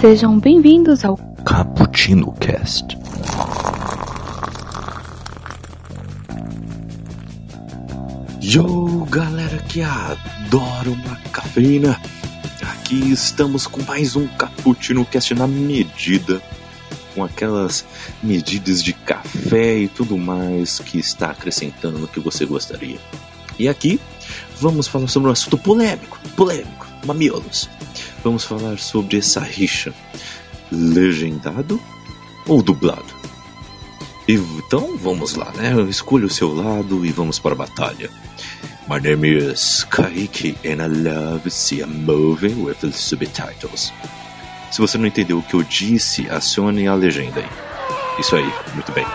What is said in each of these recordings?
Sejam bem-vindos ao Cappuccino Cast. Yo, galera que adora uma cafeína. Aqui estamos com mais um Cappuccino Cast na medida. Com aquelas medidas de café e tudo mais que está acrescentando no que você gostaria. E aqui vamos falar sobre um assunto polêmico, polêmico, mamiolos. Vamos falar sobre essa rixa, legendado ou dublado? Então vamos lá, né? Escolha o seu lado e vamos para a batalha. My name is Kaique and I love to see a movie with subtitles. Se você não entendeu o que eu disse, acione a legenda aí. Isso aí, muito bem.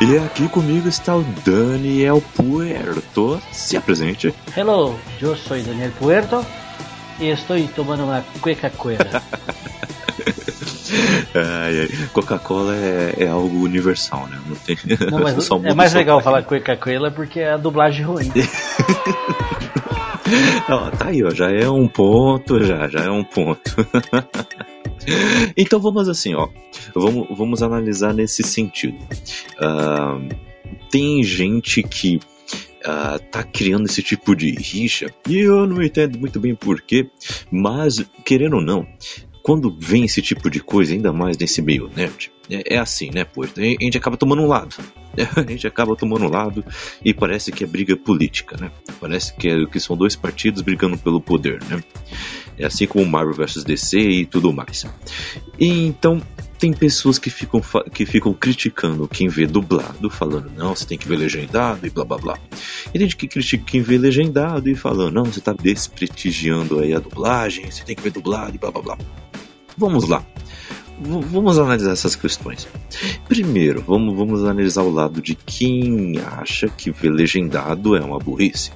E aqui comigo está o Daniel Puerto. Se apresente. Hello, eu sou Daniel Puerto e estou tomando uma Coca-Cola. Coca-Cola é, é algo universal, né? Não tem. Não, mas é mais legal falar Coca-Cola porque é a dublagem ruim. Ó, tá aí, ó, já é um ponto, já, já é um ponto. Então vamos assim, ó, vamos, vamos analisar nesse sentido. Ah, tem gente que ah, tá criando esse tipo de rixa e eu não entendo muito bem porquê, mas querendo ou não, quando vem esse tipo de coisa, ainda mais nesse meio nerd, é, é assim, né, pô? A gente acaba tomando um lado. A gente acaba tomando um lado e parece que é briga política, né? Parece que, é, que são dois partidos brigando pelo poder, né? É assim como Marvel vs DC e tudo mais. E então tem pessoas que ficam, que ficam criticando quem vê dublado, falando, não, você tem que ver legendado e blá blá blá. E gente que critica quem vê legendado e falando, não, você tá desprestigiando aí a dublagem, você tem que ver dublado e blá blá blá. Vamos lá. Vamos analisar essas questões. Primeiro, vamos, vamos analisar o lado de quem acha que ver legendado é uma burrice.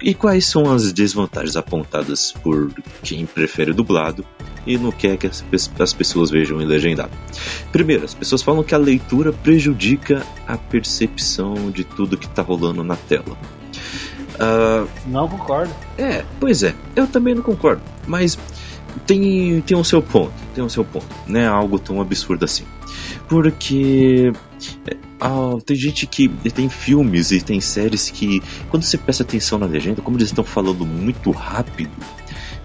E quais são as desvantagens apontadas por quem prefere dublado e não quer que as, as pessoas vejam em legendado? Primeiro, as pessoas falam que a leitura prejudica a percepção de tudo que está rolando na tela. Ah, Não concordo. é, pois é, eu também não concordo, mas tem, tem o seu ponto, tem o seu ponto, não é algo tão absurdo assim. Porque ah, tem gente que tem filmes e tem séries que, quando você presta atenção na legenda, como eles estão falando muito rápido,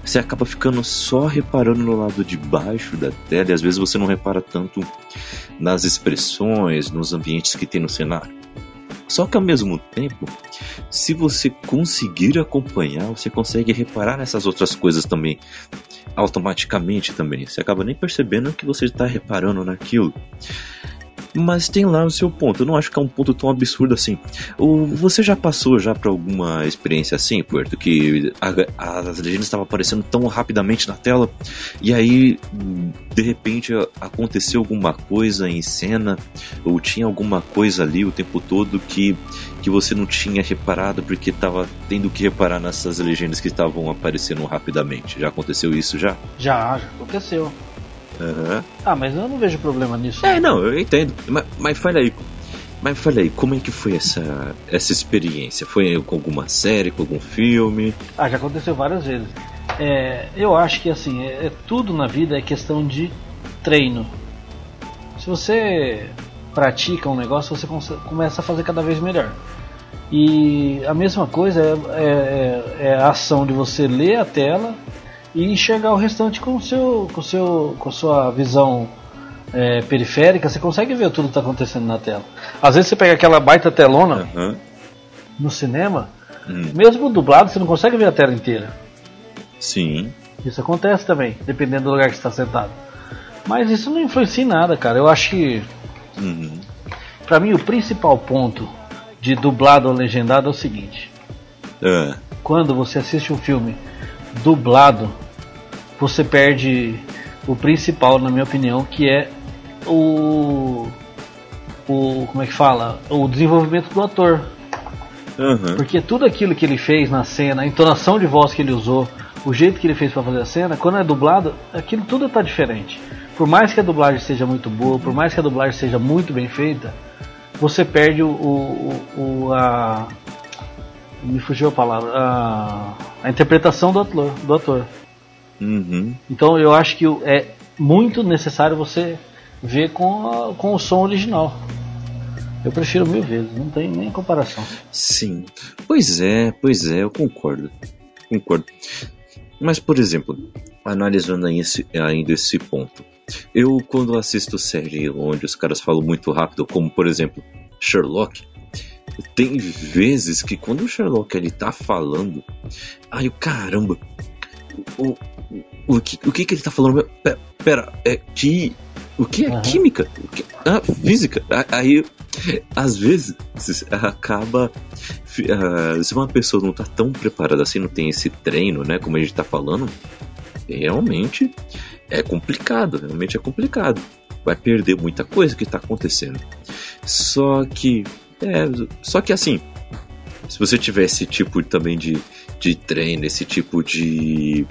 você acaba ficando só reparando no lado de baixo da tela e às vezes você não repara tanto nas expressões, nos ambientes que tem no cenário. Só que ao mesmo tempo, se você conseguir acompanhar, você consegue reparar nessas outras coisas também, automaticamente também. Você acaba nem percebendo que você está reparando naquilo. Mas tem lá o seu ponto. Eu não acho que é um ponto tão absurdo assim. O, você já passou já por alguma experiência assim, Puerto, que a- as legendas estavam aparecendo tão rapidamente na tela e aí de repente aconteceu alguma coisa em cena ou tinha alguma coisa ali o tempo todo que que você não tinha reparado porque estava tendo que reparar nessas legendas que estavam aparecendo rapidamente. Já aconteceu isso já? Já, já aconteceu. Aham. Ah, mas eu não vejo problema nisso. É, não, eu entendo. Mas, mas aí. Mas fala aí, como é que foi essa, essa experiência? Foi com alguma série, com algum filme? Ah, já aconteceu várias vezes. É, eu acho que assim, é, é tudo na vida é questão de treino. Se você pratica um negócio, você começa a fazer cada vez melhor. E a mesma coisa é, é- é a ação de você ler a tela e enxergar o restante com seu, com seu, com sua visão é, periférica. Você consegue ver tudo que está acontecendo na tela. Às vezes você pega aquela baita telona Aham. no cinema, Hum, mesmo dublado, você não consegue ver a tela inteira. sim. Isso acontece também, dependendo do lugar que você está sentado. Mas isso não influencia em nada, cara. Eu acho que, Uhum. pra mim, o principal ponto de dublado ou legendado é o seguinte: Ah, quando você assiste um filme dublado, você perde o principal, na minha opinião, que é o. o como é que fala? O desenvolvimento do ator. aham. Porque tudo aquilo que ele fez na cena, a entonação de voz que ele usou, o jeito que ele fez para fazer a cena, quando é dublado, aquilo tudo tá diferente. Por mais que a dublagem seja muito boa, por mais que a dublagem seja muito bem feita, você perde o, o, o- a, me fugiu a palavra, a, a interpretação do ator, do ator. Uhum. Então eu acho que é muito necessário você ver com, a, com o som original. Eu prefiro mil vezes, não tem nem comparação. Sim. Pois é, pois é, eu concordo. Concordo. Mas, por exemplo, analisando esse, ainda esse ponto. Eu, quando assisto série onde os caras falam muito rápido, como por exemplo Sherlock, tem vezes que quando o Sherlock ele tá falando, ai o caramba, o, o, o, que, o que que ele tá falando? Pera, pera é que o que é Aham. química? O que, ah, física. Aí, às vezes, acaba. ah, se uma pessoa não tá tão preparada assim, não tem esse treino, né? Como a gente tá falando, realmente é complicado. Realmente é complicado. Vai perder muita coisa que tá acontecendo. Só que. É, só que assim. Se você tiver esse tipo também de, de treino, esse tipo de.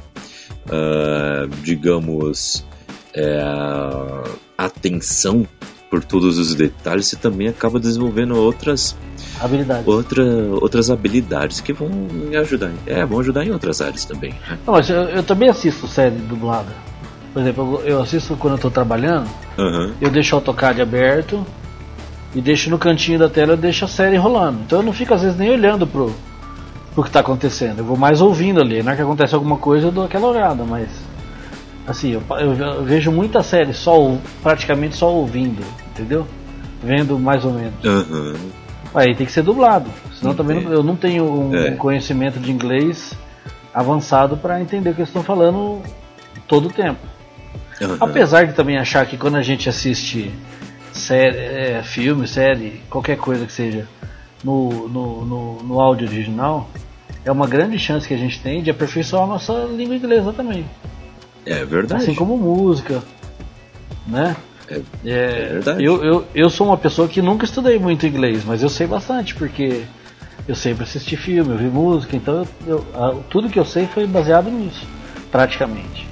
ah, digamos é, atenção por todos os detalhes, você também acaba desenvolvendo outras, Habilidade. outra, outras habilidades que vão me ajudar. É, vão ajudar em outras áreas também. né? Não, mas eu, eu também assisto série dublada. Por exemplo, eu eu assisto quando eu tô trabalhando, Aham. eu deixo o AutoCAD aberto e deixo no cantinho da tela, eu deixo a série rolando. Então eu não fico às vezes nem olhando pro, pro que tá acontecendo. Eu vou mais ouvindo ali. Na hora que acontece alguma coisa, eu dou aquela olhada, mas assim, eu, eu- vejo muita série só praticamente só ouvindo, entendeu? Vendo mais ou menos. Aham. Aí tem que ser dublado. Senão também eu não tenho um É. conhecimento de inglês avançado para entender o que eles estão falando todo o tempo. Aham. Apesar de também achar que quando a gente assiste série, é, filme, série, qualquer coisa que seja, no, no, no, no áudio original, é uma grande chance que a gente tem de aperfeiçoar a nossa língua inglesa também. É verdade. Assim como música, né? É, É, é verdade. Eu, eu, eu sou uma pessoa que nunca estudei muito inglês, mas eu sei bastante, porque eu sempre assisti filme, eu vi música, então eu, eu- a- tudo que eu sei foi baseado nisso, praticamente.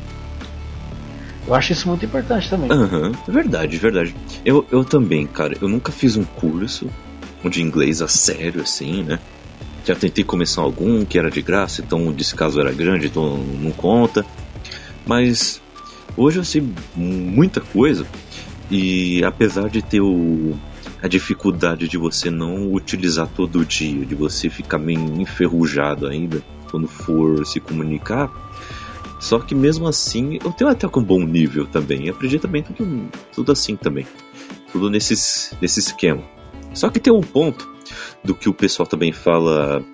Eu acho isso muito importante também. Aham, verdade, verdade. Eu, eu também, cara, eu nunca fiz um curso de inglês a sério, assim, né? Já tentei começar algum que era de graça, então o descaso era grande, então não conta. Mas hoje eu sei muita coisa e apesar de ter o, a dificuldade de você não utilizar todo dia, de você ficar meio enferrujado ainda quando for se comunicar, só que mesmo assim, eu tenho até com bom nível também. Aprendi também tudo, tudo assim também. Tudo nesses, nesse esquema. Só que tem um ponto do que o pessoal também fala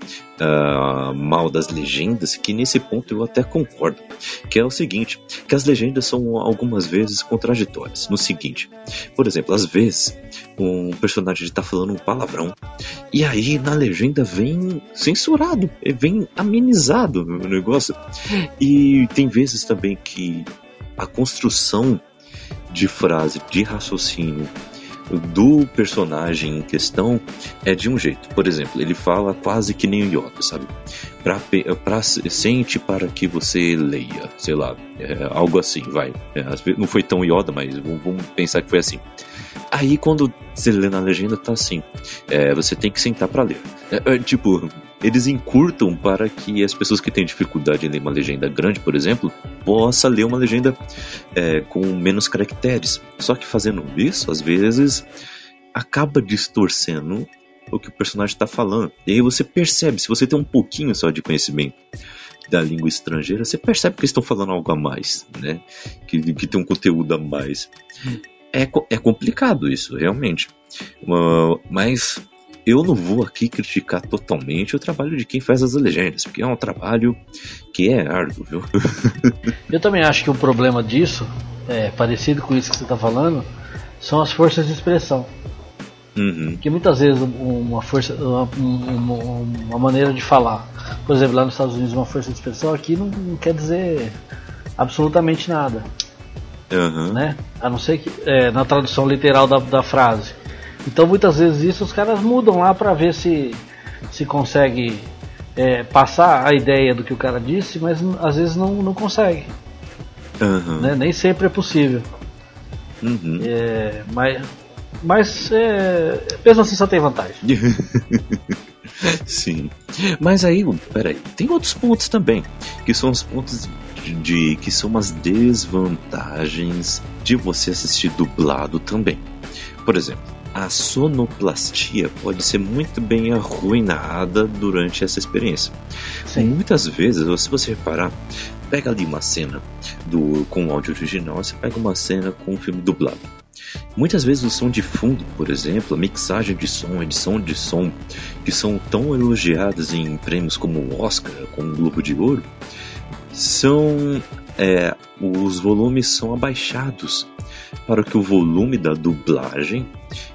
ah, mal das legendas, que nesse ponto eu até concordo. Que é o seguinte, que as legendas são algumas vezes contraditórias. No seguinte, por exemplo, às vezes um personagem está falando um palavrão e aí na legenda vem censurado, vem amenizado o negócio. E tem vezes também que a construção de frase, de raciocínio do personagem em questão é de um jeito. Por exemplo, ele fala quase que nem o Yoda, sabe? Pra, pra, sente para que você leia, sei lá, é, algo assim, vai. É, não foi tão Yoda, mas vamos vamos pensar que foi assim. Aí quando você lê na legenda tá assim, é, você tem que sentar para ler. É, é, tipo, eles encurtam para que as pessoas que têm dificuldade em ler uma legenda grande, por exemplo, possa ler uma legenda é, com menos caracteres. Só que fazendo isso, às vezes, acaba distorcendo o que o personagem está falando. E aí você percebe, se você tem um pouquinho só de conhecimento da língua estrangeira, você percebe que eles estão falando algo a mais, né? Que, que tem um conteúdo a mais. É, é complicado isso, realmente. Mas eu não vou aqui criticar totalmente o trabalho de quem faz as legendas, porque é um trabalho que é árduo, viu? Eu também acho que o problema disso, é, parecido com isso que você está falando, são as forças de expressão. Uhum. Porque muitas vezes um- uma força, uma, uma- uma maneira de falar, por exemplo, lá nos Estados Unidos uma força de expressão aqui não, não quer dizer absolutamente nada, Aham. né? A não ser que é, na tradução literal da, da frase. Então muitas vezes isso os caras mudam lá para ver se se consegue é, passar a ideia do que o cara disse, mas às vezes não, não consegue, Aham. né? Nem sempre é possível. Uhum. É, mas mas é, mesmo assim só tem vantagem. Sim. Mas aí, peraí, tem outros pontos também, que são os pontos de, de que são as desvantagens de você assistir dublado também. Por exemplo, a sonoplastia pode ser muito bem arruinada durante essa experiência. Sim. Muitas vezes, se você reparar, pega ali uma cena do com o áudio original, você pega uma cena com um filme dublado. Muitas vezes o som de fundo, por exemplo, a mixagem de som, a edição de som, que são tão elogiadas em prêmios como o Oscar, como o Globo de Ouro, são é, os volumes são abaixados para que o volume da dublagem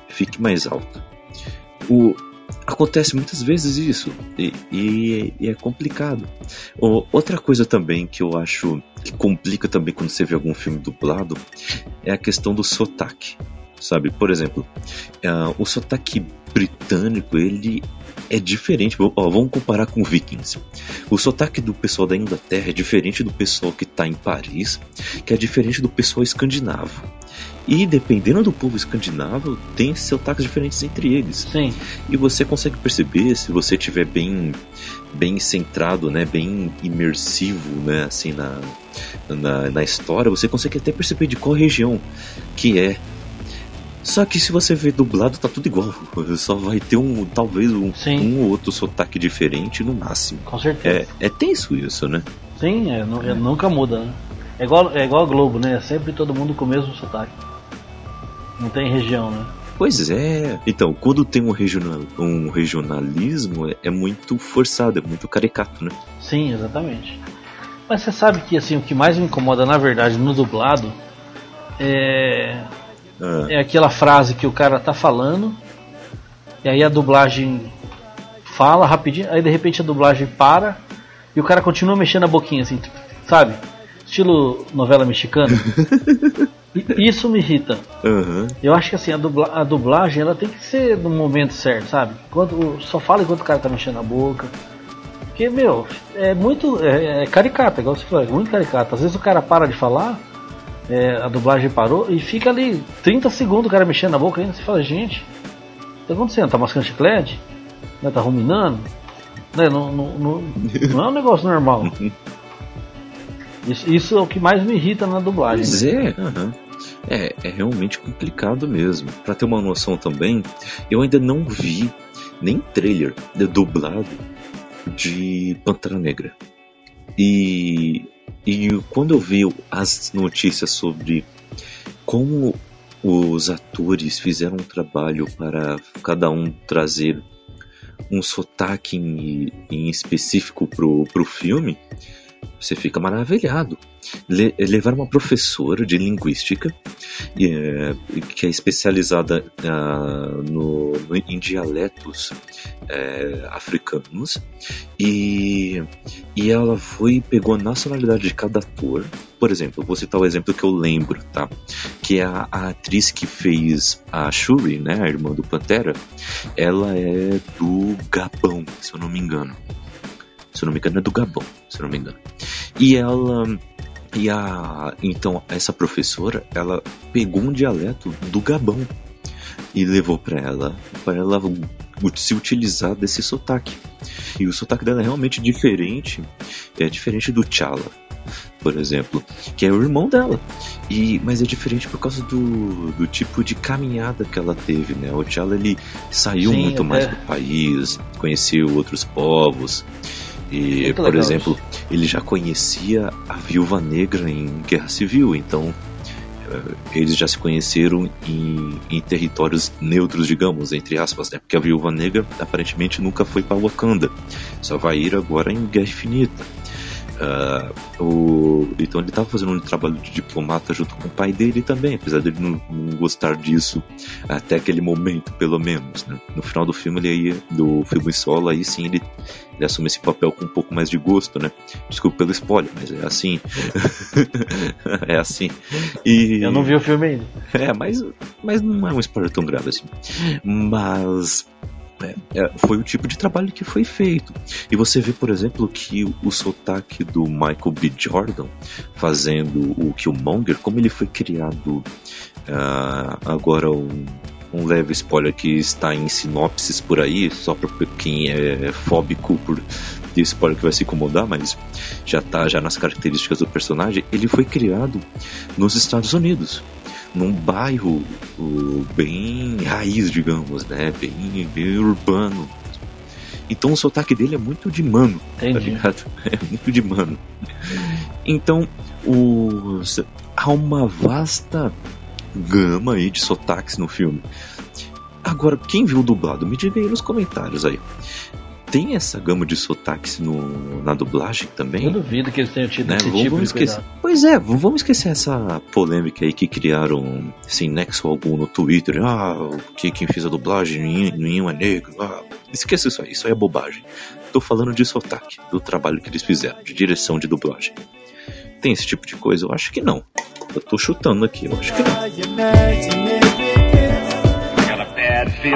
fique mais alto. O, acontece muitas vezes isso e, e, e é complicado. Outra coisa também que eu acho que complica também quando você vê algum filme dublado é a questão do sotaque, sabe? Por exemplo, uh, o sotaque britânico ele é diferente. Ó, vamos comparar com Vikings. O sotaque do pessoal da Inglaterra é diferente do pessoal que está em Paris, que é diferente do pessoal escandinavo. E dependendo do povo escandinavo, tem sotaques diferentes entre eles. Sim. E você consegue perceber se você estiver bem bem centrado, né, bem imersivo, né, assim na, na, na história, você consegue até perceber de qual região que é só que se você ver dublado, tá tudo igual. Só vai ter um, talvez um, um ou outro sotaque diferente no máximo. Com certeza. É, é tenso isso, né? Sim, é, é. nunca muda, né? É igual, é igual a Globo, né? É sempre todo mundo com o mesmo sotaque. Não tem região, né? Pois é. Então, quando tem um, regional, um regionalismo, é, é muito forçado, é muito caricato, né? Sim, exatamente. Mas você sabe que assim, o que mais me incomoda, na verdade, no dublado é ah. É aquela frase que o cara tá falando, e aí a dublagem fala rapidinho, aí de repente a dublagem para e o cara continua mexendo a boquinha assim, sabe? Estilo novela mexicana. Isso me irrita. Uhum. Eu acho que assim, a, dubla a, dublagem ela tem que ser no momento certo, sabe? Quando, só fala enquanto o cara tá mexendo a boca. Porque, meu, é muito. É, é caricato, igual você falou, é muito caricato. Às vezes o cara para de falar, é, a dublagem parou e fica ali 30 segundos o cara mexendo na boca ainda. Você fala, gente, o que tá acontecendo? Tá mascando chiclete? Né, tá ruminando? Né, não, não, não, não é um negócio normal. Isso, isso é o que mais me irrita na dublagem. Pois é, uhum. é, é realmente complicado mesmo. Para ter uma noção também, eu ainda não vi nem trailer de dublado de Pantera Negra. E e quando eu vi as notícias sobre como os atores fizeram um trabalho para cada um trazer um sotaque em, em específico pro, pro filme, você fica maravilhado. Le levar uma professora de linguística é, que é especializada uh, no, no, em dialetos é, africanos e, e ela foi e pegou a nacionalidade de cada ator. Por exemplo, vou citar o exemplo que eu lembro, tá? Que é a, a atriz que fez a Shuri, né, a irmã do Pantera, ela é do Gabão, se eu não me engano. Se eu não me engano, é do Gabão, se eu não me engano. E ela. E a. Então, essa professora, ela pegou um dialeto do Gabão e levou para ela, para ela se utilizar desse sotaque. E o sotaque dela é realmente diferente, é diferente do T'Challa, por exemplo, que é o irmão dela. E mas é diferente por causa do, do tipo de caminhada que ela teve, né? O T'Challa ele saiu Sim, muito mais do país, conheceu outros povos. E, Muito por exemplo, isso. ele já conhecia a Viúva Negra em Guerra Civil, então eh, eles já se conheceram em, em, territórios neutros, digamos, entre aspas, né? Porque a Viúva Negra aparentemente nunca foi para Wakanda, só vai ir agora em Guerra Infinita. Uh, o, então ele estava fazendo um trabalho de diplomata junto com o pai dele também, apesar dele não, não gostar disso até aquele momento, pelo menos. Né? No final do filme, ele aí, do filme solo, aí sim ele, ele assume esse papel com um pouco mais de gosto, né? Desculpa pelo spoiler, mas é assim. é assim. E... Eu não vi o filme ainda. É, mas, mas não é um spoiler tão grave assim. Mas é, é, foi o tipo de trabalho que foi feito. E você vê, por exemplo, que o sotaque do Michael B. Jordan fazendo o Killmonger, como ele foi criado uh, agora um, um leve spoiler que está em sinopses por aí, só para quem é fóbico por ter spoiler que vai se incomodar, mas já tá já nas características do personagem, ele foi criado nos Estados Unidos, num bairro bem raiz, digamos, né, bem, bem urbano. Então o sotaque dele é muito de mano, tá Entendi. tá ligado? É muito de mano. Então, o, há uma vasta gama aí de sotaques no filme. Agora, quem viu o dublado, me diga aí nos comentários aí. Tem essa gama de sotaques no, na dublagem também? Eu duvido que eles tenham tido né? esse vamos, tipo vamos esquecer. Pois é, vamos esquecer essa polêmica aí que criaram sem nexo algum no Twitter. Ah, que quem fez a dublagem nenhum é negro. Ah, esqueça isso aí, isso aí é bobagem. Tô falando de sotaque, do trabalho que eles fizeram, de direção de dublagem. Tem esse tipo de coisa? Eu acho que não. Eu tô chutando aqui, eu acho que não. Tem,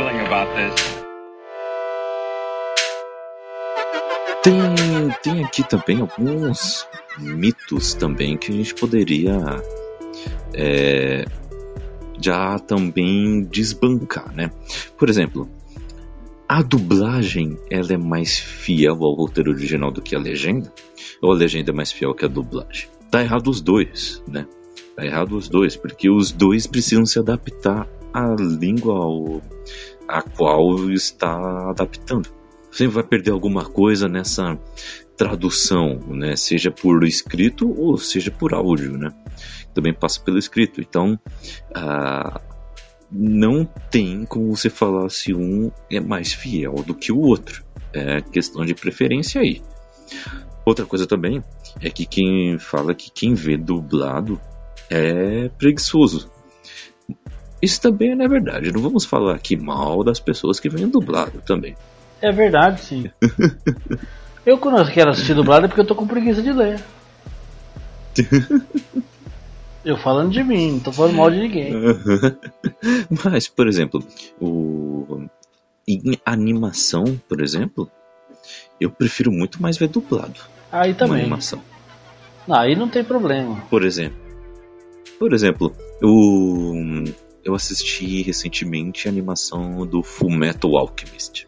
tem aqui também alguns mitos também que a gente poderia é, já também desbancar, né? Por exemplo, a dublagem ela é mais fiel ao roteiro original do que a legenda? Ou a legenda é mais fiel que a dublagem? Tá errado os dois, né? Tá errado os dois, porque os dois precisam se adaptar à língua ao, a qual está adaptando. Você vai perder alguma coisa nessa tradução, né? Seja por escrito ou seja por áudio, né? Também passa pelo escrito. Então, ah, não tem como você falar se um é mais fiel do que o outro. É questão de preferência aí. Outra coisa também é que quem fala que quem vê dublado é preguiçoso. Isso também não é verdade. Não vamos falar aqui mal das pessoas que veem dublado também. É verdade, sim. eu quando eu quero assistir dublado é porque eu tô com preguiça de ler. eu falando de mim, não tô falando mal de ninguém. Mas, por exemplo, o... em animação, por exemplo, eu prefiro muito mais ver dublado. Aí também. animação. Aí não tem problema. Por exemplo, por exemplo, eu, eu assisti recentemente a animação do Full Metal Alchemist.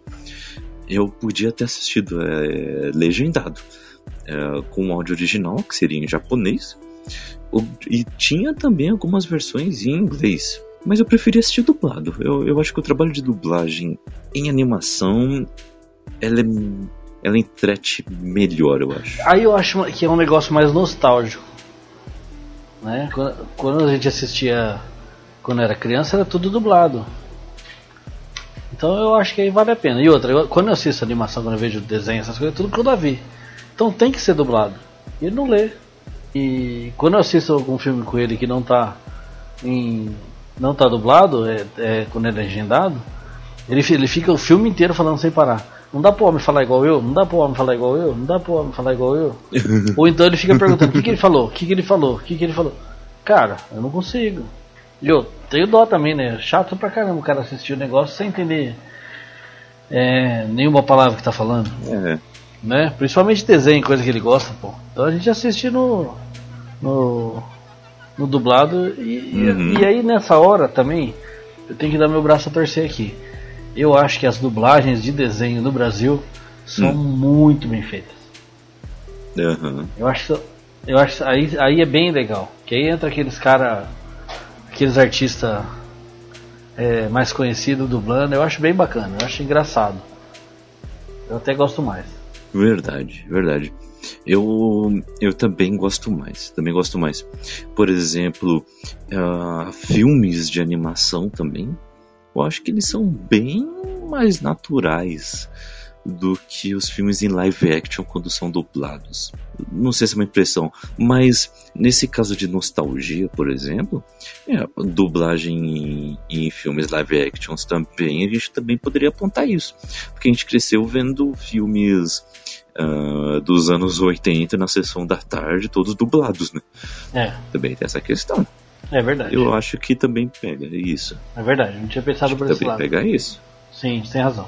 Eu podia ter assistido é, legendado, é, com o áudio original, que seria em japonês, e tinha também algumas versões em inglês. Mas eu preferia assistir dublado. Eu, eu acho que o trabalho de dublagem em animação ela, é, ela entrete melhor, eu acho. Aí eu acho que é um negócio mais nostálgico. Né? Quando, quando a gente assistia quando era criança era tudo dublado. Então eu acho que aí vale a pena. E outra, eu, quando eu assisto animação, quando eu vejo desenho, essas coisas, é tudo que eu Davi. Então tem que ser dublado. E ele não lê. E quando eu assisto algum filme com ele que não tá em. não tá dublado, é, é quando é legendado, ele, ele fica o filme inteiro falando sem parar. Não dá pro homem falar igual eu, não dá pro homem falar igual eu, não dá pro homem falar igual eu. Ou então ele fica perguntando o que, que ele falou, o que, que ele falou, o que, que ele falou. Cara, eu não consigo. E eu tenho dó também, né? Chato pra caramba o cara assistir o negócio sem entender é, nenhuma palavra que tá falando. É. Né? Principalmente desenho, coisa que ele gosta, pô. Então a gente assiste no. no. no dublado e, uhum. e aí nessa hora também eu tenho que dar meu braço a torcer aqui eu acho que as dublagens de desenho no Brasil são hum. muito bem feitas. Uhum. Eu acho, eu acho aí, aí é bem legal. Que aí entra aqueles cara, aqueles artistas é, mais conhecidos dublando. Eu acho bem bacana. Eu acho engraçado. Eu até gosto mais. Verdade, verdade. Eu, eu também gosto mais, também gosto mais. Por exemplo, uh, filmes de animação também eu acho que eles são bem mais naturais do que os filmes em live action quando são dublados. Não sei se é uma impressão, mas nesse caso de nostalgia, por exemplo, é, dublagem em, em, filmes live actions também, a gente também poderia apontar isso. Porque a gente cresceu vendo filmes uh, dos anos 80 na sessão da tarde, todos dublados, né? É. Também tem essa questão. É verdade. Eu acho que também pega isso. É verdade, não tinha pensado por esse também lado. pega isso. Sim, tem razão.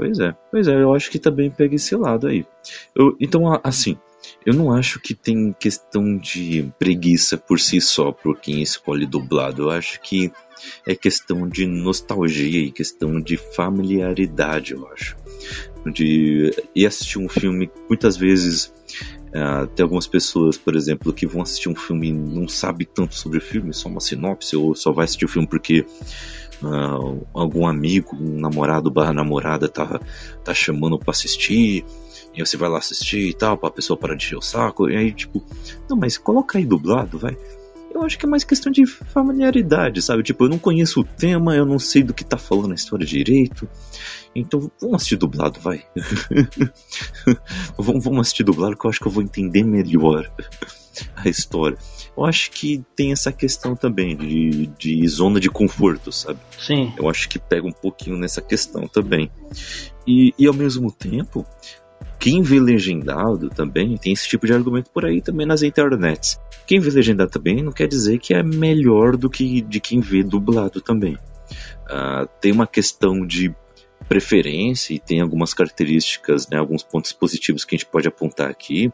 Pois é, pois é, eu acho que também pega esse lado aí. Eu, então, assim, eu não acho que tem questão de preguiça por si só por quem escolhe dublado. Eu acho que é questão de nostalgia e questão de familiaridade, eu acho. De ir assistir um filme, muitas vezes Uh, tem algumas pessoas, por exemplo, que vão assistir um filme e não sabe tanto sobre o filme, só uma sinopse, ou só vai assistir o filme porque uh, algum amigo, um namorado barra namorada tá, tá chamando para assistir, e você vai lá assistir e tal, pra pessoa parar de encher o saco, e aí tipo, não, mas coloca aí dublado, vai. Eu acho que é mais questão de familiaridade, sabe? Tipo, eu não conheço o tema, eu não sei do que tá falando a história direito. Então, vamos assistir dublado, vai. vamos, vamos assistir dublado que eu acho que eu vou entender melhor a história. Eu acho que tem essa questão também de, de zona de conforto, sabe? Sim. Eu acho que pega um pouquinho nessa questão também. E, e ao mesmo tempo, quem vê legendado também tem esse tipo de argumento por aí também nas internets. Quem vê legendado também não quer dizer que é melhor do que de quem vê dublado também. Uh, tem uma questão de preferência e tem algumas características, né, alguns pontos positivos que a gente pode apontar aqui.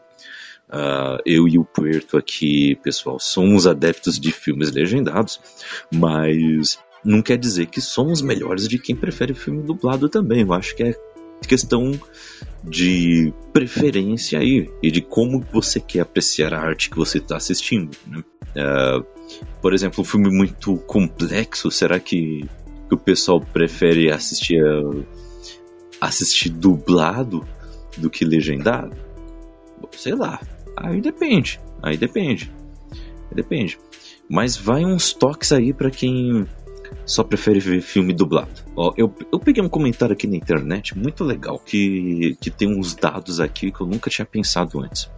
Uh, eu e o Puerto aqui, pessoal, somos adeptos de filmes legendados, mas não quer dizer que somos melhores de quem prefere filme dublado também. Eu acho que é questão de preferência aí e de como você quer apreciar a arte que você está assistindo. Né? Uh, por exemplo, um filme muito complexo, será que, que o pessoal prefere assistir, uh, assistir dublado do que legendado? Sei lá, aí depende, aí depende, aí depende. Mas vai uns toques aí para quem só prefere ver filme dublado. Ó, eu, eu peguei um comentário aqui na internet muito legal que, que tem uns dados aqui que eu nunca tinha pensado antes.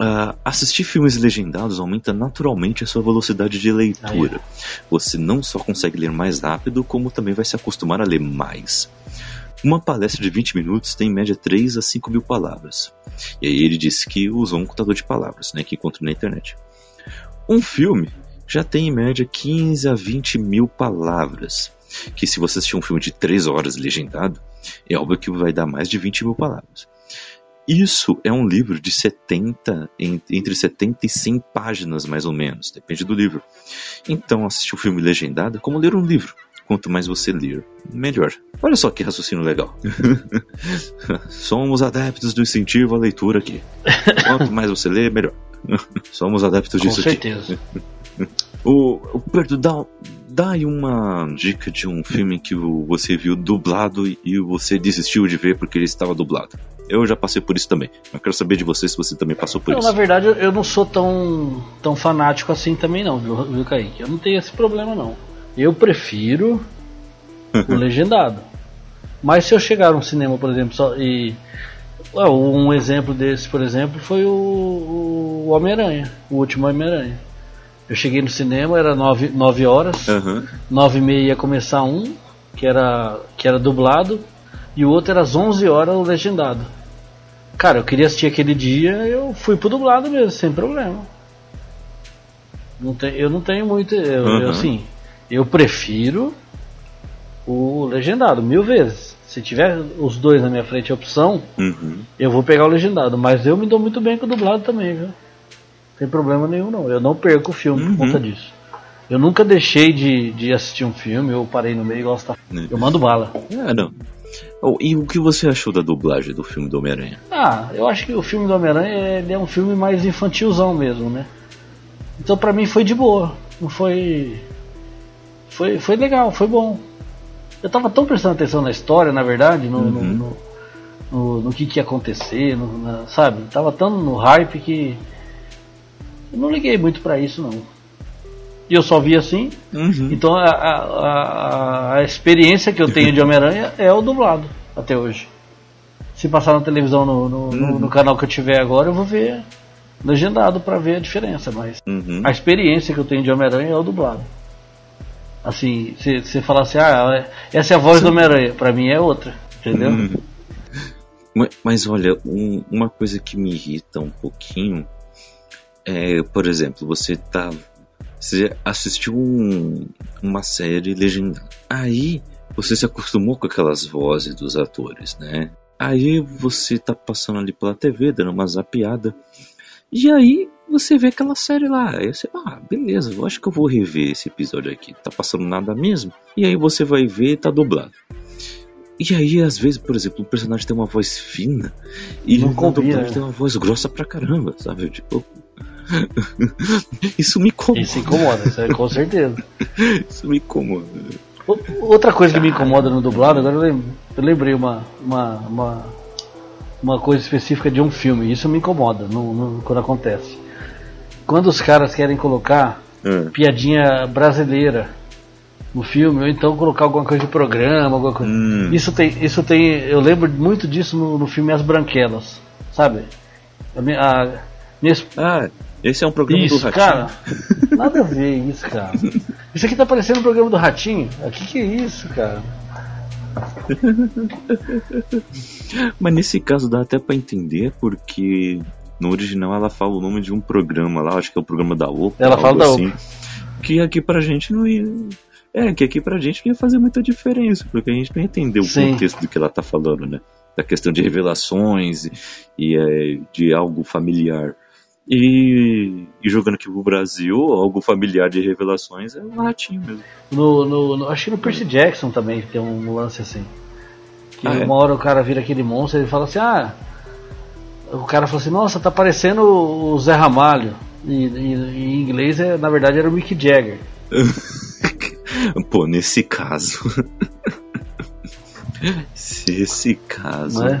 Uh, assistir filmes legendados aumenta naturalmente a sua velocidade de leitura. Ah, é. Você não só consegue ler mais rápido, como também vai se acostumar a ler mais. Uma palestra de 20 minutos tem em média 3 a 5 mil palavras. E aí ele disse que usou um contador de palavras, né, que encontrou na internet. Um filme já tem em média 15 a 20 mil palavras. Que se você assistir um filme de 3 horas legendado, é óbvio que vai dar mais de 20 mil palavras. Isso é um livro de 70, entre 70 e 100 páginas mais ou menos, depende do livro. Então assistir um filme legendado é como ler um livro. Quanto mais você ler, melhor. Olha só que raciocínio legal. Somos adeptos do incentivo à leitura aqui. Quanto mais você lê, melhor. Somos adeptos disso Com certeza. aqui. O, o Pedro, dá, dá aí uma dica de um filme que você viu dublado e você desistiu de ver porque ele estava dublado. Eu já passei por isso também. Eu quero saber de você se você também passou por não, isso. Na verdade, eu não sou tão, tão fanático assim também não, viu, viu Kaique? Eu não tenho esse problema não. Eu prefiro o legendado. Mas se eu chegar num cinema, por exemplo, só, e um exemplo desse, por exemplo, foi o, o Homem-Aranha, o último Homem-Aranha. Eu cheguei no cinema, era 9, 9 horas, uhum. 9 e meia ia começar um, que era, que era dublado, e o outro era às 11 horas o legendado. Cara, eu queria assistir aquele dia, eu fui pro dublado mesmo, sem problema. Não tem, eu não tenho muito. Eu, uhum. eu, assim, eu prefiro o legendado mil vezes. Se tiver os dois na minha frente a opção, uhum. eu vou pegar o legendado. Mas eu me dou muito bem com o dublado também, viu? Tem problema nenhum, não. Eu não perco o filme uhum. por conta disso. Eu nunca deixei de, de assistir um filme, eu parei no meio e gosto. Né. Eu mando bala. É, não. Oh, e o que você achou da dublagem do filme do Homem-Aranha? Ah, eu acho que o filme do Homem-Aranha é um filme mais infantilzão mesmo, né? Então pra mim foi de boa. Não foi. Foi, foi legal, foi bom. Eu tava tão prestando atenção na história, na verdade, no, uhum. no, no, no, no, que, que ia acontecer, no, na, sabe? Tava tão no hype que eu não liguei muito para isso não. E eu só vi assim. Uhum. Então a, a, a, experiência que eu tenho de Homem-Aranha é o dublado até hoje. Se passar na televisão no, no, uhum. no, no canal que eu tiver agora, eu vou ver legendado para ver a diferença, mas uhum. a experiência que eu tenho de Homem-Aranha é o dublado. Assim, se você falar assim, ah, essa é a voz Sim. do Homem-Aranha, pra mim é outra, entendeu? Uhum. Mas olha, um, uma coisa que me irrita um pouquinho é, por exemplo, você tá. Você assistiu um, uma série legendada. Aí você se acostumou com aquelas vozes dos atores, né? Aí você tá passando ali pela TV, dando uma zapiada. E aí você vê aquela série lá. Aí você, ah, beleza, eu acho que eu vou rever esse episódio aqui. Tá passando nada mesmo. E aí você vai ver e tá dublado. E aí, às vezes, por exemplo, o personagem tem uma voz fina e Não o dublagem né? tem uma voz grossa pra caramba, sabe? Tipo. isso me incomoda. Isso incomoda, isso é, com certeza. Isso me incomoda. Outra coisa que me incomoda no dublado, agora eu lem- eu lembrei uma, uma, uma, uma coisa específica de um filme, isso me incomoda no, no- quando acontece. Quando os caras querem colocar Ah, piadinha brasileira no filme, ou então colocar alguma coisa de programa, alguma coisa. Hum. Isso tem, isso tem, eu lembro muito disso no, no filme As Branquelas, sabe? A, minha- a, minha Ah, esse é um programa do isso, Ratinho. cara. Nada a ver isso, cara. Isso aqui tá parecendo um programa do Ratinho. O que, que é isso, cara? Mas nesse caso dá até pra entender, porque no original ela fala o nome de um programa lá, acho que é o programa da OPA. Ela fala da assim, Que aqui pra gente não ia. É, que aqui pra gente não ia fazer muita diferença, porque a gente não ia entender o contexto do que ela tá falando, né? Da questão de revelações e, e, é, de algo familiar. E, e jogando aqui pro Brasil, algo familiar de revelações é o ratinho mesmo. No, no, no- acho que no Percy Jackson também tem um lance assim. Que Ah, é? uma hora o cara vira aquele monstro e ele fala assim, ah. O cara fala assim, nossa, tá parecendo o Zé Ramalho. E- e em inglês, é, na verdade, era o Mick Jagger. Pô, nesse caso. Se esse caso. Não é?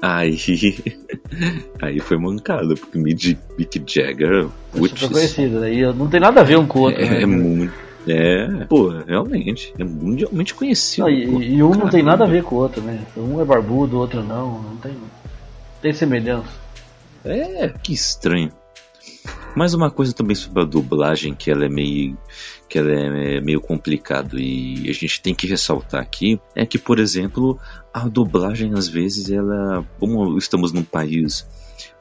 Aí. Aí foi mancado, porque Mick, Mick Jagger. Putz, super conhecido, né? E não tem nada a ver um com o outro. é, né? é muito. É, pô, realmente. É mundialmente conhecido. Não, e, e um não tem Caramba. nada a ver com o outro, né? Um é barbudo, o outro não. Não tem, tem semelhança. É, que estranho. Mais uma coisa também sobre a dublagem que ela é meio que ela é meio complicado e a gente tem que ressaltar aqui é que, por exemplo, a dublagem às vezes ela, como estamos num país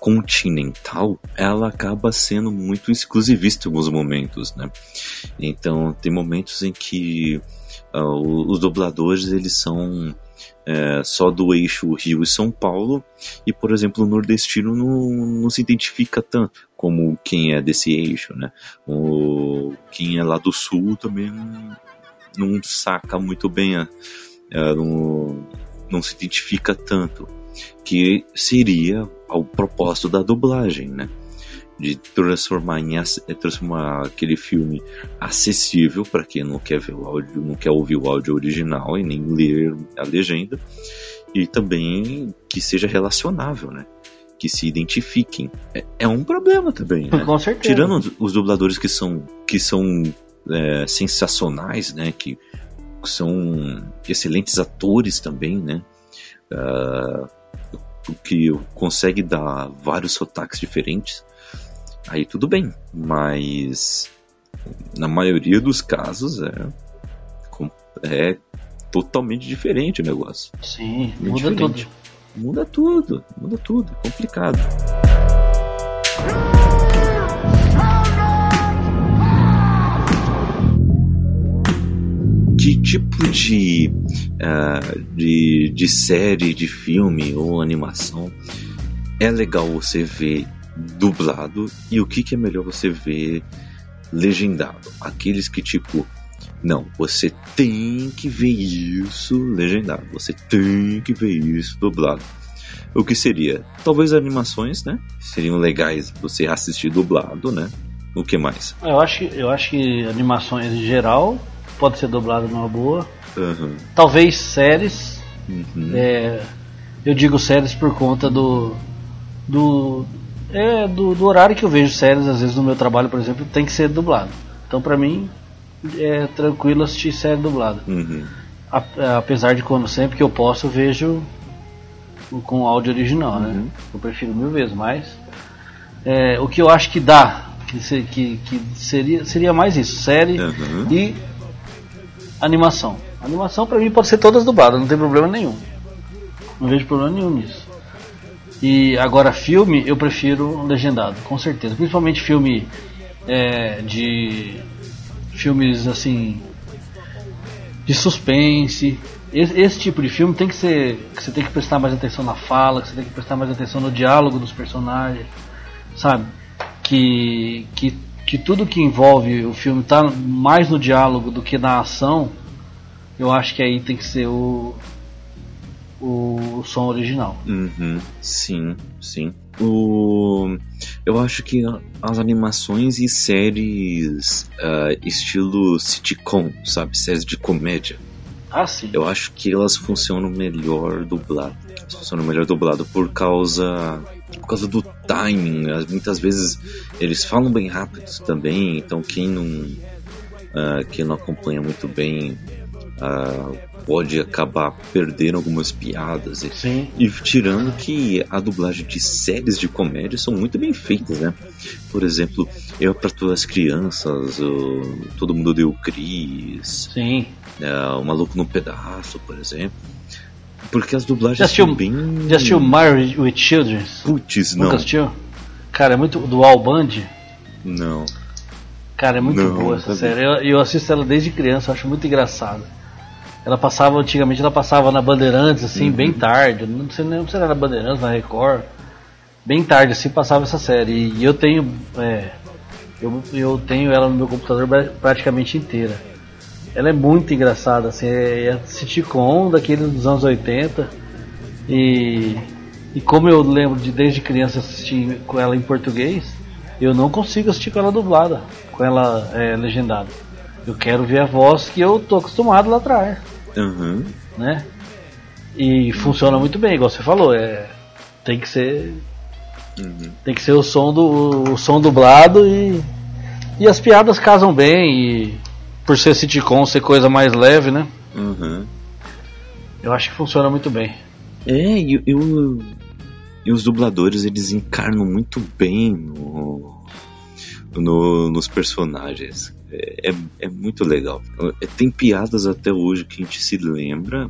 continental, ela acaba sendo muito exclusivista em alguns momentos, né? Então tem momentos em que o- os dubladores eles são é, só do eixo Rio e São Paulo e, por exemplo, o nordestino não, não se identifica tanto como quem é desse eixo, né? O, quem é lá do sul também não, não saca muito bem, a, a- não, não se identifica tanto, que seria ao propósito da dublagem, né? De transformar, em, ac- transformar aquele filme acessível para quem não quer ver o áudio, não quer ouvir o áudio original e nem ler a legenda, e também que seja relacionável, né? Que se identifiquem. É, é um problema também, né? Com certeza. Tirando os- dubladores que são, que são é, sensacionais, né? Que são excelentes atores também, né? Ah, que consegue dar vários sotaques diferentes. Aí tudo bem, mas na maioria dos casos é, é totalmente diferente o negócio. Sim, É muda tudo. diferente. Muda tudo, muda tudo, é complicado. Que tipo de, ah, de, de série, de filme ou animação é legal você ver dublado e o que, que é melhor você ver legendado? Aqueles que tipo, não, você tem que ver isso legendado, você tem que ver isso dublado. O que seria? Talvez animações, né? Seriam legais você assistir dublado, né? O que mais? Eu acho, eu acho que animações em geral pode ser dublado numa boa. Aham. Talvez séries. Uhum. é, eu digo séries por conta do. Do, é, do. do horário que eu vejo séries, às vezes no meu trabalho, por exemplo, tem que ser dublado. Então pra mim é tranquilo assistir série dublada. Uhum. A- apesar de quando sempre que eu posso eu vejo com áudio original, né? Uhum. Eu prefiro mil vezes mais. É, o que eu acho que dá, que, que, que seria, seria mais isso, série Uhum. e animação. Animação pra mim pode ser todas dubladas, não tem problema nenhum. Não vejo problema nenhum nisso. E agora filme eu prefiro legendado, com certeza. Principalmente filme é, de filmes assim de suspense. esse, esse, tipo de filme tem que ser. que você tem que prestar mais atenção na fala, que você tem que prestar mais atenção no diálogo dos personagens, sabe? Que, que, que tudo que envolve o filme tá mais no diálogo do que na ação, eu acho que aí tem que ser o, o, som original. Uhum, sim, sim. O, eu acho que as animações e séries uh, estilo sitcom, sabe? Séries de comédia ah, sim. Eu acho que elas funcionam melhor dublado. Funcionam melhor dublado por causa por causa do timing. Muitas vezes eles falam bem rápido também, então quem não uh, quem não acompanha muito bem uh, pode acabar perdendo algumas piadas. Sim. E tirando que a dublagem de séries de comédia são muito bem feitas, né? Por exemplo, Eu para Todas as Crianças, Todo Mundo Deu Cris. Sim é, O Maluco no Pedaço, por exemplo. Porque as dublagens são bem. Já assistiu Married with Children? Putz, não. Nunca assistiu? Cara, é muito. Do Al Band? Não. Cara, é muito não, boa essa série. Eu, eu, assisto ela desde criança, acho muito engraçada. Ela passava, antigamente ela passava na Bandeirantes, assim, uhum. bem tarde. Não sei nem se era na Bandeirantes, na Record. Bem tarde, assim, passava essa série. E eu tenho. É, eu, eu tenho ela no meu computador praticamente inteira. Ela é muito engraçada, assim, é, é sitcom daquele dos anos 80. E, e como eu lembro de desde criança assistir com ela em português, eu não consigo assistir com ela dublada, com ela é, legendada. Eu quero ver a voz que eu tô acostumado lá atrás. Uhum. Né? E funciona muito bem, igual você falou, é, tem que ser. Uhum. Tem que ser o som do o som dublado e, e as piadas casam bem e por ser sitcom, ser coisa mais leve, né? Uhum. Eu acho que funciona muito bem. É, e, eu, e os dubladores eles encarnam muito bem no, no, nos personagens. É, é, é, muito legal. É, tem piadas até hoje que a gente se lembra.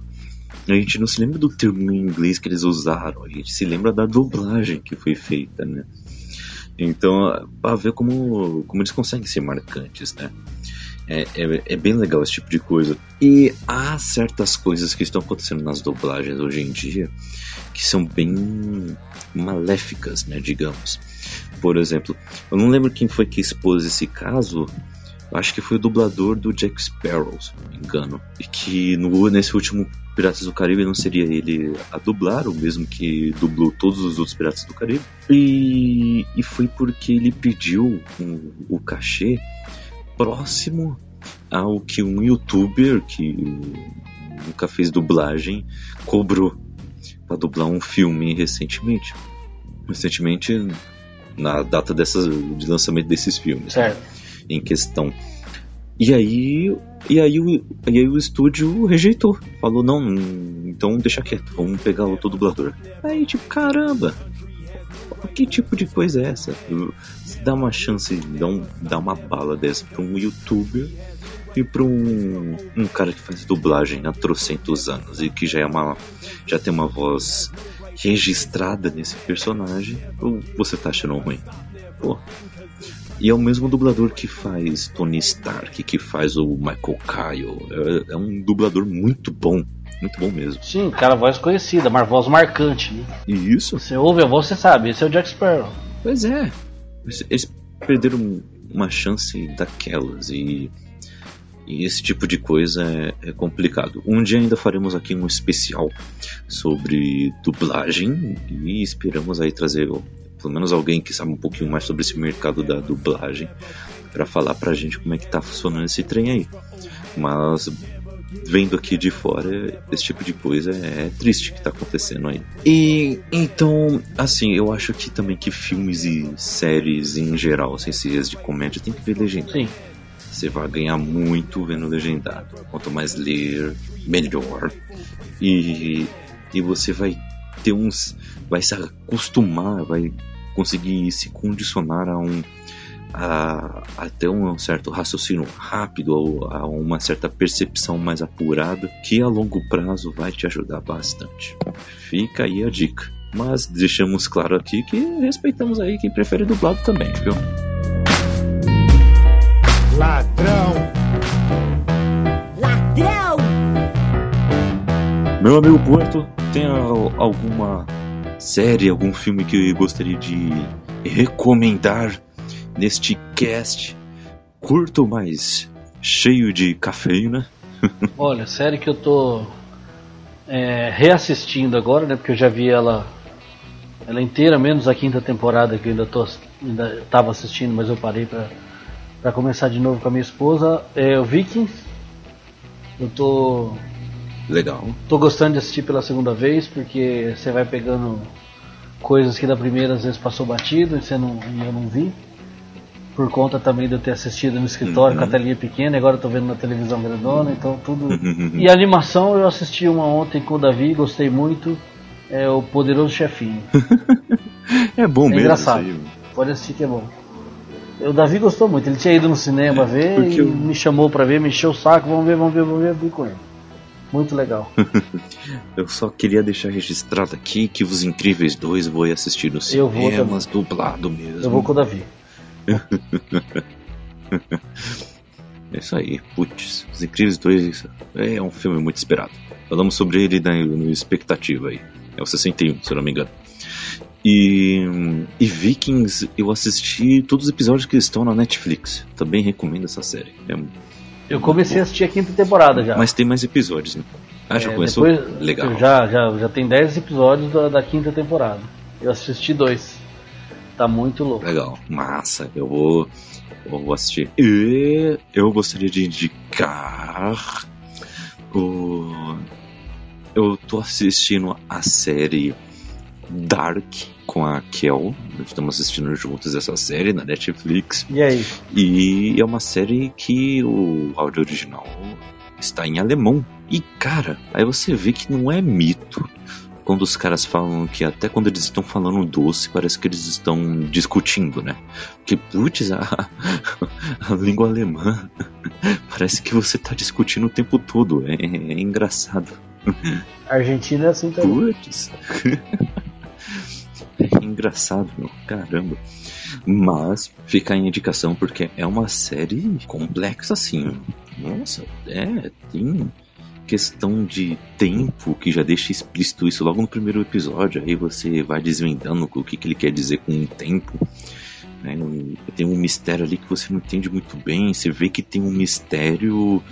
A gente não se lembra do termo em inglês que eles usaram, a gente se lembra da dublagem que foi feita, né? Então, para ver como, como eles conseguem ser marcantes, né? É, é, é, bem legal esse tipo de coisa. E há certas coisas que estão acontecendo nas dublagens hoje em dia que são bem maléficas, né, digamos. Por exemplo, eu não lembro quem foi que expôs esse caso, acho que foi o dublador do Jack Sparrow, se não me engano. E que no, nesse último Piratas do Caribe não seria ele a dublar, o mesmo que dublou todos os outros Piratas do Caribe. E, e foi porque ele pediu um, o cachê próximo ao que um youtuber que nunca fez dublagem cobrou para dublar um filme recentemente. Recentemente, na data dessas, de lançamento desses filmes certo. em questão. E aí, e aí, o, e aí o estúdio rejeitou. Falou, não, então deixa quieto, vamos pegar outro dublador. Aí, tipo, caramba, que tipo de coisa é essa? dá uma chance, dá, um, dá uma bala dessa pra um youtuber e pra um, um cara que faz dublagem há trocentos anos e que já é uma. já tem uma voz registrada nesse personagem, ou você tá achando ruim? Pô. E é o mesmo dublador que faz Tony Stark, que faz o Michael Kyle. É, é um dublador muito bom. Muito bom mesmo. Sim, cara, voz conhecida, mas voz marcante. Né? Isso. Você ouve a voz, você sabe. Esse é o Jack Sparrow. Pois é. Eles perderam uma chance daquelas e, e esse tipo de coisa é, é, complicado. Um dia ainda faremos aqui um especial sobre dublagem e esperamos aí trazer pelo menos alguém que sabe um pouquinho mais sobre esse mercado da dublagem para falar pra gente como é que tá funcionando esse trem aí. Mas vendo aqui de fora, esse tipo de coisa é triste que tá acontecendo aí. E então, assim, eu acho que também que filmes e séries em geral, sem serias de comédia, tem que ver legendado. Sim. Você vai ganhar muito vendo legendado. Quanto mais ler, melhor. E, e você vai ter uns. Vai se acostumar, vai conseguir se condicionar a um a, a ter um certo raciocínio rápido, a uma certa percepção mais apurada, que a longo prazo vai te ajudar bastante. Fica aí a dica. Mas deixamos claro aqui que respeitamos aí quem prefere dublado também, viu? Ladrão! Ladrão! Meu amigo Porto, tem alguma série, algum filme que gostaria de recomendar neste cast curto, mas cheio de cafeína? Olha, série que eu tô é, reassistindo agora, né? Porque eu já vi ela, ela inteira, menos a quinta temporada que eu ainda tô, ainda tava assistindo, mas eu parei pra, pra começar de novo com a minha esposa. É o Vikings. Eu tô Legal. Tô gostando de assistir pela segunda vez porque você vai pegando coisas que da primeira às vezes passou batido e você não, eu não vi. Por conta também de eu ter assistido no escritório uhum. com a telinha pequena, agora eu tô vendo na televisão grandona, então tudo. Uhum. E a animação eu assisti uma ontem com o Davi, gostei muito. É o Poderoso Chefinho. é bom é mesmo. Engraçado. Pode assistir que é bom. O Davi gostou muito, ele tinha ido no cinema é, ver e eu... me chamou para ver, me encheu o saco, vamos ver, vamos ver, vamos ver, vi com ele. Muito legal. eu só queria deixar registrado aqui que Os Incríveis 2 vou assistir no cinema, mas dublado mesmo. Eu vou com o Davi. é isso aí, putz. Os Incríveis 2 é um filme muito esperado. Falamos sobre ele no expectativa aí. É o 61, se eu não me engano. E, e, Vikings, eu assisti todos os episódios que estão na Netflix. Também recomendo essa série. É eu comecei a assistir a quinta temporada já. Mas tem mais episódios, né? Ah, já é, começou? Depois, Legal. Já, já, já tem 10 episódios da, da, quinta temporada. Eu assisti dois. Tá muito louco. Legal, massa. Eu vou, eu vou assistir. E eu gostaria de indicar o. Eu tô assistindo a série Dark com a Kel. Estamos assistindo juntos essa série na Netflix. E aí? E é uma série que o áudio original está em alemão. E cara, aí você vê que não é mito. Quando os caras falam que até quando eles estão falando doce, parece que eles estão discutindo, né? Porque, putz, a, a língua alemã parece que você está discutindo o tempo todo. É, é engraçado. A Argentina é assim também. Putz. engraçado, meu. Caramba. Mas fica a indicação porque é uma série complexa, assim. Nossa, é, tem questão de tempo que já deixa explícito isso logo no primeiro episódio. Aí você vai desvendando o que, que ele quer dizer com o tempo. Né? Tem um mistério ali que você não entende muito bem. Você vê que tem um mistério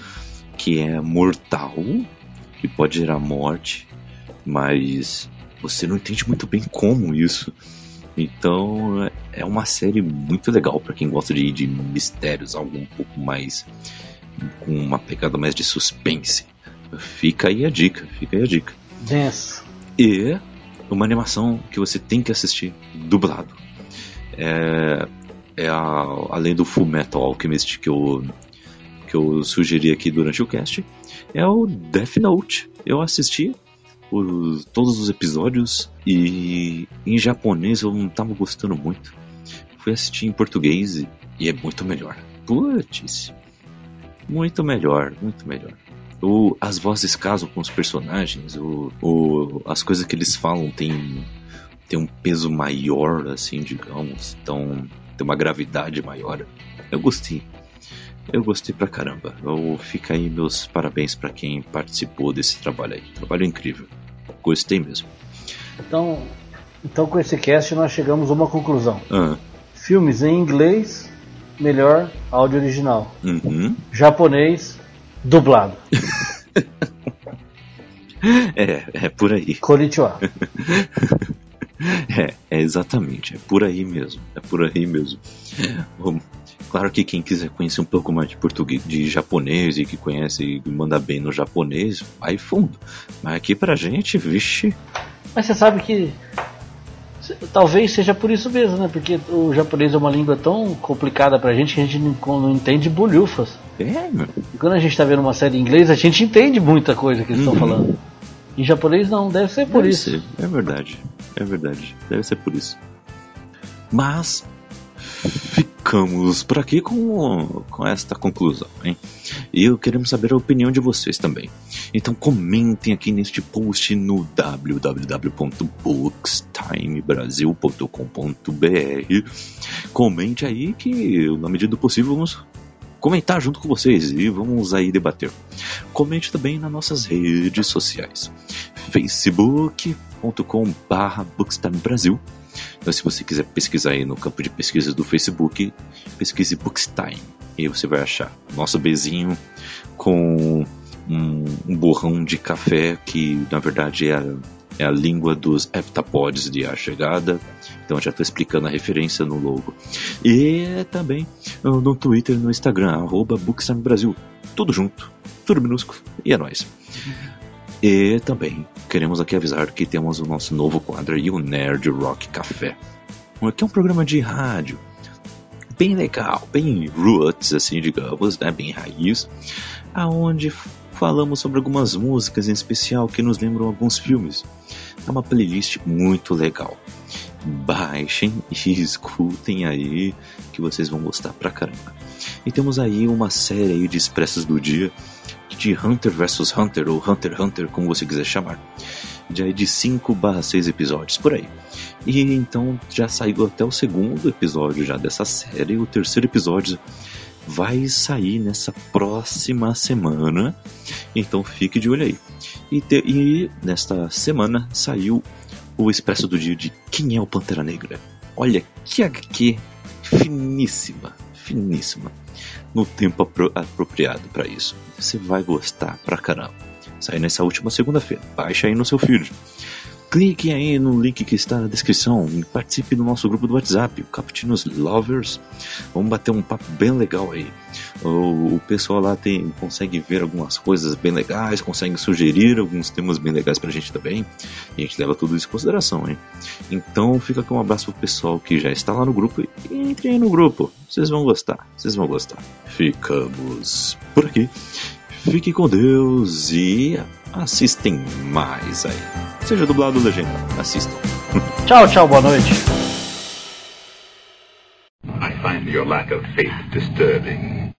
que é mortal, que pode gerar morte, mas você não entende muito bem como isso. Então é uma série muito legal para quem gosta de, de mistérios, algo um pouco mais com uma pegada mais de suspense. Fica aí a dica, fica aí a dica. Yes. E uma animação que você tem que assistir dublado. É, é a, além do Full Metal Alchemist que eu, que eu sugeri aqui durante o cast, é o Death Note. Eu assisti os, todos os episódios e em japonês eu não tava gostando muito. Fui assistir em português e, e é muito melhor. Putz, muito melhor, muito melhor. O, as vozes casam com os personagens, o, o, as coisas que eles falam tem, tem um peso maior, assim, digamos, então tem uma gravidade maior. Eu gostei. Eu gostei pra caramba. Eu, fica aí meus parabéns para quem participou desse trabalho aí. Trabalho incrível. Gostei mesmo. Então, então com esse cast nós chegamos a uma conclusão. Ah. Filmes em inglês, melhor áudio original. Uhum. Japonês, dublado. é, é por aí. Konnichiwa. é, é exatamente, é por aí mesmo. É por aí mesmo. Claro que quem quiser conhecer um pouco mais de português, de japonês e que conhece e manda bem no japonês, vai fundo. Mas aqui pra gente, vixe. Mas você sabe que talvez seja por isso mesmo, né? Porque o japonês é uma língua tão complicada pra gente que a gente não, não entende bolhufas. É, meu. E quando a gente tá vendo uma série em inglês, a gente entende muita coisa que eles estão uhum. falando. Em japonês não, deve ser por deve isso. Ser. É verdade, é verdade, deve ser por isso. Mas ficamos por aqui com, com esta conclusão, hein? E eu queremos saber a opinião de vocês também. Então comentem aqui neste post no www.bookstimebrasil.com.br. Comente aí que, na medida do possível, vamos comentar junto com vocês e vamos aí debater. Comente também nas nossas redes sociais. facebook.com.br Bookstime Brasil. Então, se você quiser pesquisar aí no campo de pesquisa do Facebook, pesquise Bookstime. E você vai achar nosso bezinho com um, um borrão de café que na verdade é a, é a língua dos heptapods de A Chegada. Então já estou explicando a referência no logo. E também no Twitter no Instagram, arroba Brasil. Tudo junto, tudo minúsculo, e é nóis. E também queremos aqui avisar que temos o nosso novo quadro aí, o Nerd Rock Café. Que é um programa de rádio bem legal, bem roots, assim, digamos, né? bem raiz, aonde falamos sobre algumas músicas em especial que nos lembram alguns filmes. É uma playlist muito legal. Baixem e escutem aí que vocês vão gostar pra caramba. E temos aí uma série aí de expressos do dia de Hunter vs Hunter ou Hunter x Hunter, como você quiser chamar. Já é de 5 barra 6 episódios por aí. E então já saiu até o segundo episódio já dessa série. O terceiro episódio vai sair nessa próxima semana. Então fique de olho aí. E, te, e nesta semana saiu o Expresso do Dia de Quem é o Pantera Negra. Olha que HQ finíssima, finíssima. No tempo apro apropriado para isso. Você vai gostar pra caramba. Sai nessa última segunda-feira. Baixa aí no seu feed. Clique aí no link que está na descrição e participe do nosso grupo do WhatsApp, o Lovers. Vamos bater um papo bem legal aí. O, o pessoal lá tem, consegue ver algumas coisas bem legais, consegue sugerir alguns temas bem legais pra gente também. E a gente leva tudo isso em consideração, hein? Então fica aqui um abraço pro pessoal que já está lá no grupo e entre aí no grupo. Vocês vão gostar, vocês vão gostar. Ficamos por aqui. Fique com Deus e assistem mais aí. Seja dublado ou legenda, assistam. tchau, tchau, boa noite. I find your lack of faith disturbing.